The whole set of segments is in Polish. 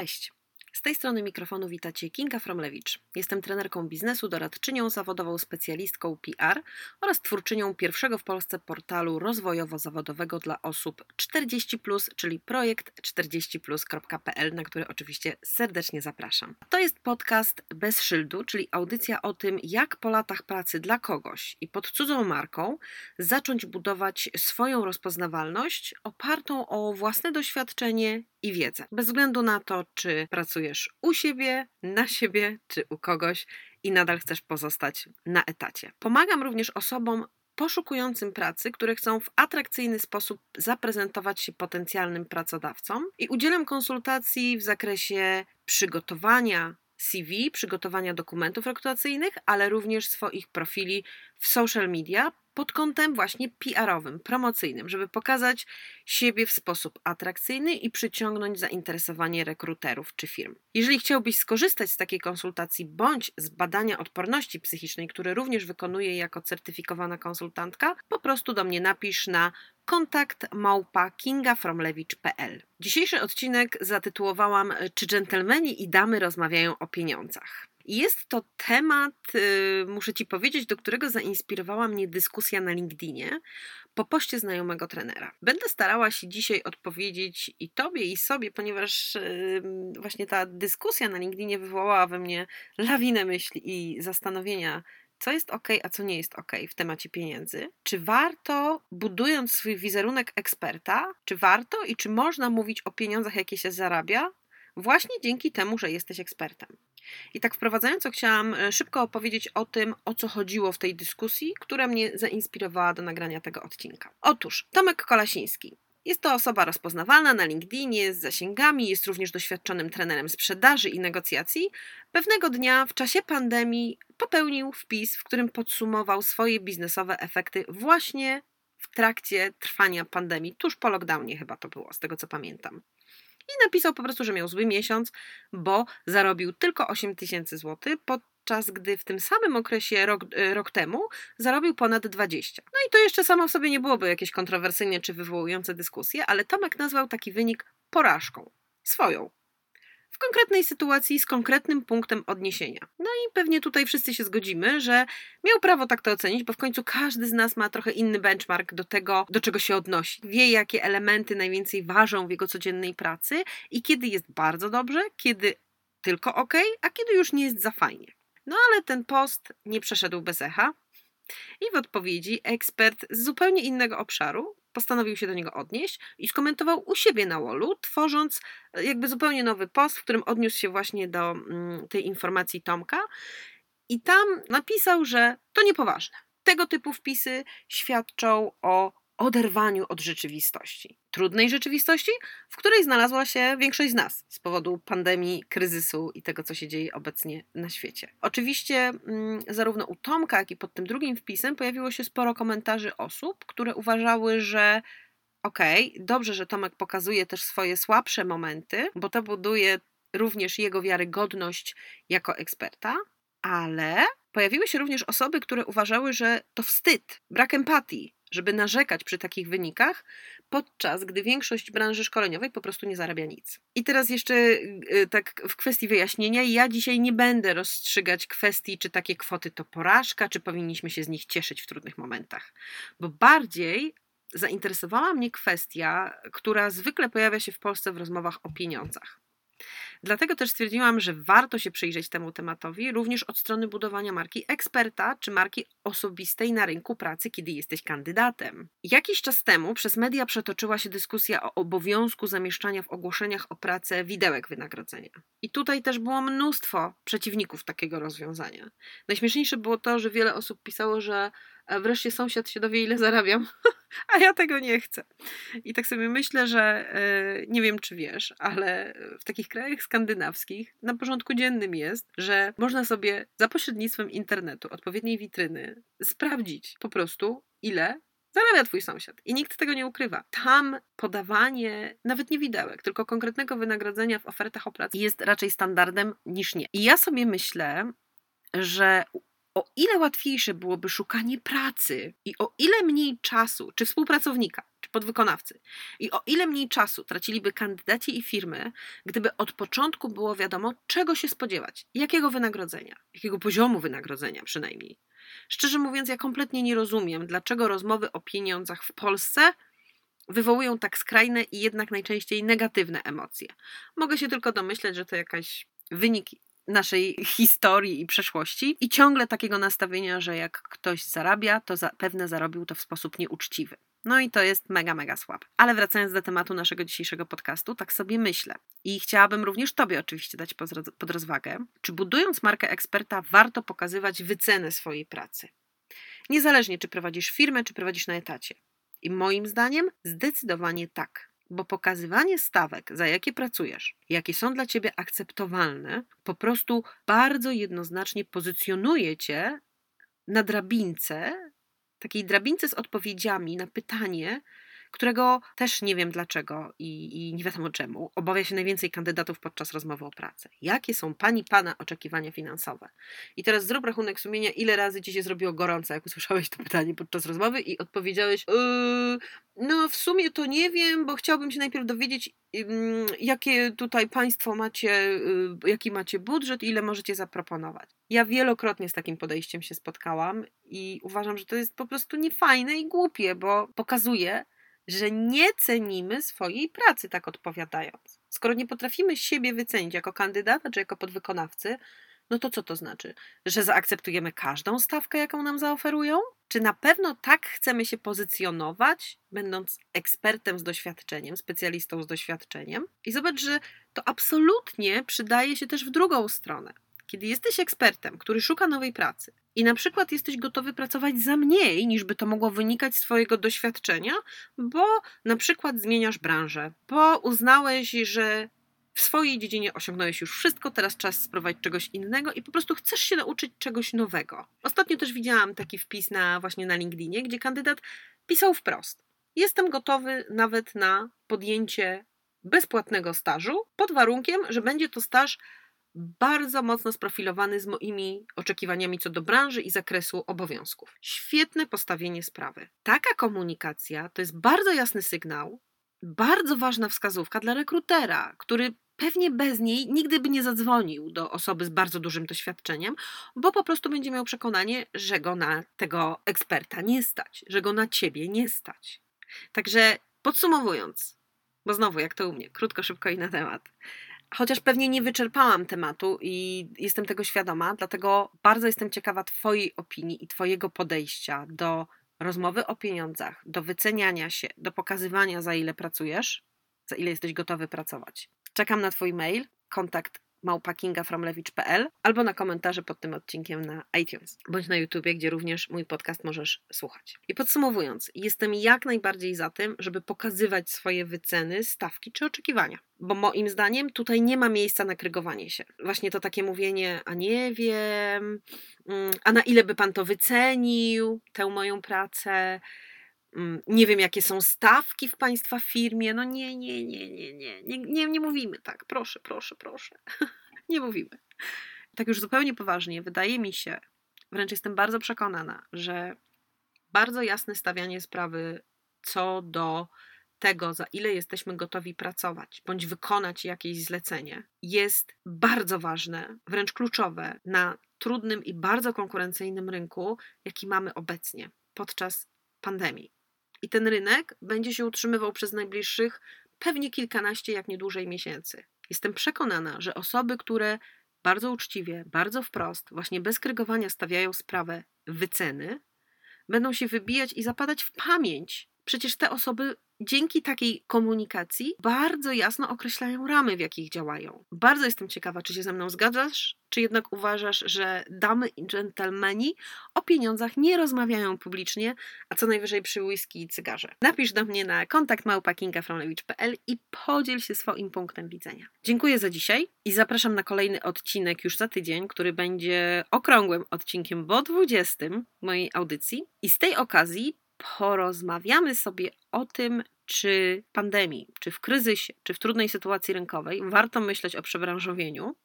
Cześć! Z tej strony mikrofonu witacie Kinga Fromlewicz. Jestem trenerką biznesu, doradczynią zawodową, specjalistką PR oraz twórczynią pierwszego w Polsce portalu rozwojowo-zawodowego dla osób 40, czyli projekt 40plus.pl, na który oczywiście serdecznie zapraszam. To jest podcast bez szyldu, czyli audycja o tym, jak po latach pracy dla kogoś i pod cudzą marką zacząć budować swoją rozpoznawalność opartą o własne doświadczenie i wiedzę. Bez względu na to, czy pracujesz u siebie, na siebie, czy u kogoś i nadal chcesz pozostać na etacie. Pomagam również osobom poszukującym pracy, które chcą w atrakcyjny sposób zaprezentować się potencjalnym pracodawcom i udzielam konsultacji w zakresie przygotowania CV, przygotowania dokumentów rekrutacyjnych, ale również swoich profili w social media pod kątem właśnie PR-owym, promocyjnym, żeby pokazać siebie w sposób atrakcyjny i przyciągnąć zainteresowanie rekruterów czy firm. Jeżeli chciałbyś skorzystać z takiej konsultacji bądź z badania odporności psychicznej, które również wykonuję jako certyfikowana konsultantka, po prostu do mnie napisz na kontakt małpa kingafromlewicz.pl. Dzisiejszy odcinek zatytułowałam Czy dżentelmeni i damy rozmawiają o pieniądzach? Jest to temat, y, muszę Ci powiedzieć, do którego zainspirowała mnie dyskusja na LinkedInie po poście znajomego trenera. Będę starała się dzisiaj odpowiedzieć i Tobie, i sobie, ponieważ właśnie ta dyskusja na LinkedInie wywołała we mnie lawinę myśli i zastanowienia, co jest ok, a co nie jest ok w temacie pieniędzy. Czy warto, budując swój wizerunek eksperta, czy warto i czy można mówić o pieniądzach, jakie się zarabia, właśnie dzięki temu, że jesteś ekspertem. I tak wprowadzająco chciałam e, szybko opowiedzieć o tym, o co chodziło w tej dyskusji, która mnie zainspirowała do nagrania tego odcinka. Otóż Tomek Kolasiński. Jest to osoba rozpoznawalna na LinkedInie z zasięgami, jest również doświadczonym trenerem sprzedaży i negocjacji. Pewnego dnia w czasie pandemii popełnił wpis, w którym podsumował swoje biznesowe efekty właśnie w trakcie trwania pandemii, tuż po lockdownie chyba to było, z tego co pamiętam i napisał po prostu, że miał zły miesiąc, bo zarobił tylko 8 tysięcy złotych, podczas gdy w tym samym okresie rok, e, rok temu zarobił ponad 20. No i to jeszcze samo w sobie nie byłoby jakieś kontrowersyjne czy wywołujące dyskusje, ale Tomek nazwał taki wynik porażką. Swoją konkretnej sytuacji z konkretnym punktem odniesienia. No i pewnie tutaj wszyscy się zgodzimy, że miał prawo tak to ocenić, bo w końcu każdy z nas ma trochę inny benchmark do tego, do czego się odnosi. Wie, jakie elementy najwięcej ważą w jego codziennej pracy i kiedy jest bardzo dobrze, kiedy tylko ok, a kiedy już nie jest za fajnie. No ale ten post nie przeszedł bez echa. I w odpowiedzi ekspert z zupełnie innego obszaru postanowił się do niego odnieść i skomentował u siebie na wallu, tworząc e, jakby zupełnie nowy post, w którym odniósł się właśnie do mm, tej informacji Tomka i tam napisał, że to niepoważne. Tego typu wpisy świadczą o oderwaniu od rzeczywistości. Trudnej rzeczywistości, w której znalazła się większość z nas z powodu pandemii, kryzysu i tego, co się dzieje obecnie na świecie. Oczywiście, mm, zarówno u Tomka, jak i pod tym drugim wpisem pojawiło się sporo komentarzy osób, które uważały, że okej, okay, dobrze, że Tomek pokazuje też swoje słabsze momenty, bo to buduje również jego wiarygodność jako eksperta, ale pojawiły się również osoby, które uważały, że to wstyd, brak empatii, żeby narzekać przy takich wynikach, podczas gdy większość branży szkoleniowej po prostu nie zarabia nic. I teraz jeszcze y, tak w kwestii wyjaśnienia, ja dzisiaj nie będę rozstrzygać kwestii, czy takie kwoty to porażka, czy powinniśmy się z nich cieszyć w trudnych momentach, bo bardziej zainteresowała mnie kwestia, która zwykle pojawia się w Polsce w rozmowach o pieniądzach. Dlatego też stwierdziłam, że warto się przyjrzeć temu tematowi również od strony budowania marki eksperta czy marki osobistej na rynku pracy, kiedy jesteś kandydatem. Jakiś czas temu przez media przetoczyła się dyskusja o obowiązku zamieszczania w ogłoszeniach o pracę widełek wynagrodzenia. I tutaj też było mnóstwo przeciwników takiego rozwiązania. Najśmieszniejsze było to, że wiele osób pisało, że wreszcie sąsiad się dowie, ile zarabiam, a ja tego nie chcę. I tak sobie myślę, że e, nie wiem, czy wiesz, ale w takich krajach skandynawskich na porządku dziennym jest, że można sobie za pośrednictwem internetu, odpowiedniej witryny, sprawdzić po prostu, ile zarabia twój sąsiad. I nikt tego nie ukrywa. Tam podawanie nawet nie widełek, tylko konkretnego wynagrodzenia w ofertach o pracę jest raczej standardem niż nie. I ja sobie myślę, że o ile łatwiejsze byłoby szukanie pracy i o ile mniej czasu, czy współpracownika, czy podwykonawcy. I o ile mniej czasu traciliby kandydaci i firmy, gdyby od początku było wiadomo, czego się spodziewać, jakiego wynagrodzenia, jakiego poziomu wynagrodzenia przynajmniej. Szczerze mówiąc, ja kompletnie nie rozumiem, dlaczego rozmowy o pieniądzach w Polsce wywołują tak skrajne i jednak najczęściej negatywne emocje. Mogę się tylko domyśleć, że to jakaś wynik naszej historii i przeszłości i ciągle takiego nastawienia, że jak ktoś zarabia, to zapewne zarobił to w sposób nieuczciwy. No i to jest mega, mega słabe. Ale wracając do tematu naszego dzisiejszego podcastu, tak sobie myślę. I chciałabym również Tobie oczywiście dać pod rozwagę, czy budując markę eksperta warto pokazywać wycenę swojej pracy. Niezależnie czy prowadzisz firmę, czy prowadzisz na etacie. I moim zdaniem zdecydowanie tak bo pokazywanie stawek, za jakie pracujesz, jakie są dla ciebie akceptowalne, po prostu bardzo jednoznacznie pozycjonuje cię na drabince, takiej drabince z odpowiedziami na pytanie, którego też nie wiem dlaczego i, i, nie wiadomo czemu, obawia się najwięcej kandydatów podczas rozmowy o pracę. Jakie są pani, pana oczekiwania finansowe? I teraz zrób rachunek sumienia, ile razy ci się zrobiło gorąco, jak usłyszałeś to pytanie podczas rozmowy i odpowiedziałeś, yy, no w sumie to nie wiem, bo chciałbym się najpierw dowiedzieć, yy, jakie tutaj państwo macie, yy, jaki macie budżet ile możecie zaproponować. Ja wielokrotnie z takim podejściem się spotkałam i uważam, że to jest po prostu niefajne i głupie, bo pokazuje, że nie cenimy swojej pracy, tak odpowiadając. Skoro nie potrafimy siebie wycenić jako kandydata czy jako podwykonawcy, no to co to znaczy? Że zaakceptujemy każdą stawkę, jaką nam zaoferują? Czy na pewno tak chcemy się pozycjonować, będąc ekspertem z doświadczeniem, specjalistą z doświadczeniem? I zobacz, że to absolutnie przydaje się też w drugą stronę. Kiedy jesteś ekspertem, który szuka nowej pracy i na przykład jesteś gotowy pracować za mniej, niż by to mogło wynikać z Twojego doświadczenia, bo na przykład zmieniasz branżę, bo uznałeś, że w swojej dziedzinie osiągnąłeś już wszystko, teraz czas spróbować czegoś innego i po prostu chcesz się nauczyć czegoś nowego. Ostatnio też widziałam taki wpis na właśnie na LinkedInie, gdzie kandydat pisał wprost: Jestem gotowy nawet na podjęcie bezpłatnego stażu, pod warunkiem, że będzie to staż bardzo mocno sprofilowany z moimi oczekiwaniami co do branży i zakresu obowiązków. Świetne postawienie sprawy. Taka komunikacja to jest bardzo jasny sygnał, bardzo ważna wskazówka dla rekrutera, który pewnie bez niej nigdy by nie zadzwonił do osoby z bardzo dużym doświadczeniem, bo po prostu będzie miał przekonanie, że go na tego eksperta nie stać, że go na ciebie nie stać. Także podsumowując, bo znowu jak to u mnie, krótko, szybko i na temat. Chociaż pewnie nie wyczerpałam tematu i jestem tego świadoma, dlatego bardzo jestem ciekawa Twojej opinii i Twojego podejścia do rozmowy o pieniądzach, do wyceniania się, do pokazywania, za ile pracujesz, za ile jesteś gotowy pracować. Czekam na Twój mail, kontakt małpakingafromlewicz.pl albo na komentarze pod tym odcinkiem na iTunes bądź na YouTubie, gdzie również mój podcast możesz słuchać. I podsumowując, jestem jak najbardziej za tym, żeby pokazywać swoje wyceny, stawki czy oczekiwania. Bo moim zdaniem tutaj nie ma miejsca na krygowanie się. Właśnie to takie mówienie, a nie wiem, mm, a na ile by pan to wycenił, tę moją pracę, nie wiem, jakie są stawki w Państwa firmie. No nie, nie, nie, nie, nie, nie, nie, nie mówimy tak. Proszę, proszę, proszę. nie mówimy. Tak już zupełnie poważnie, wydaje mi się, wręcz jestem bardzo przekonana, że bardzo jasne stawianie sprawy co do tego, za ile jesteśmy gotowi pracować bądź wykonać jakieś zlecenie, jest bardzo ważne, wręcz kluczowe na trudnym i bardzo konkurencyjnym rynku, jaki mamy obecnie podczas pandemii. I ten rynek będzie się utrzymywał przez najbliższych pewnie kilkanaście, jak nie dłużej miesięcy. Jestem przekonana, że osoby, które bardzo uczciwie, bardzo wprost, właśnie bez krygowania stawiają sprawę wyceny, będą się wybijać i zapadać w pamięć. Przecież te osoby dzięki takiej komunikacji bardzo jasno określają ramy, w jakich działają. Bardzo jestem ciekawa, czy się ze mną zgadzasz, czy jednak uważasz, że damy i dżentelmeni o pieniądzach nie rozmawiają publicznie, a co najwyżej przy whisky i cygarze. Napisz do mnie na kontakt małpa.kingafromlewicz.pl i podziel się swoim punktem widzenia. Dziękuję za dzisiaj i zapraszam na kolejny odcinek już za tydzień, który będzie okrągłym odcinkiem, bo 20 mojej audycji. I z tej okazji porozmawiamy sobie o tym, czy pandemii, czy w kryzysie, czy w trudnej sytuacji rynkowej warto myśleć o przebranżowieniu.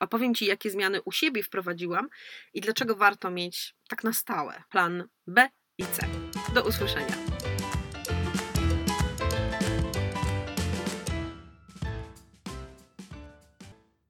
Opowiem Ci, jakie zmiany u siebie wprowadziłam i dlaczego warto mieć tak na stałe plan B i C. Do usłyszenia.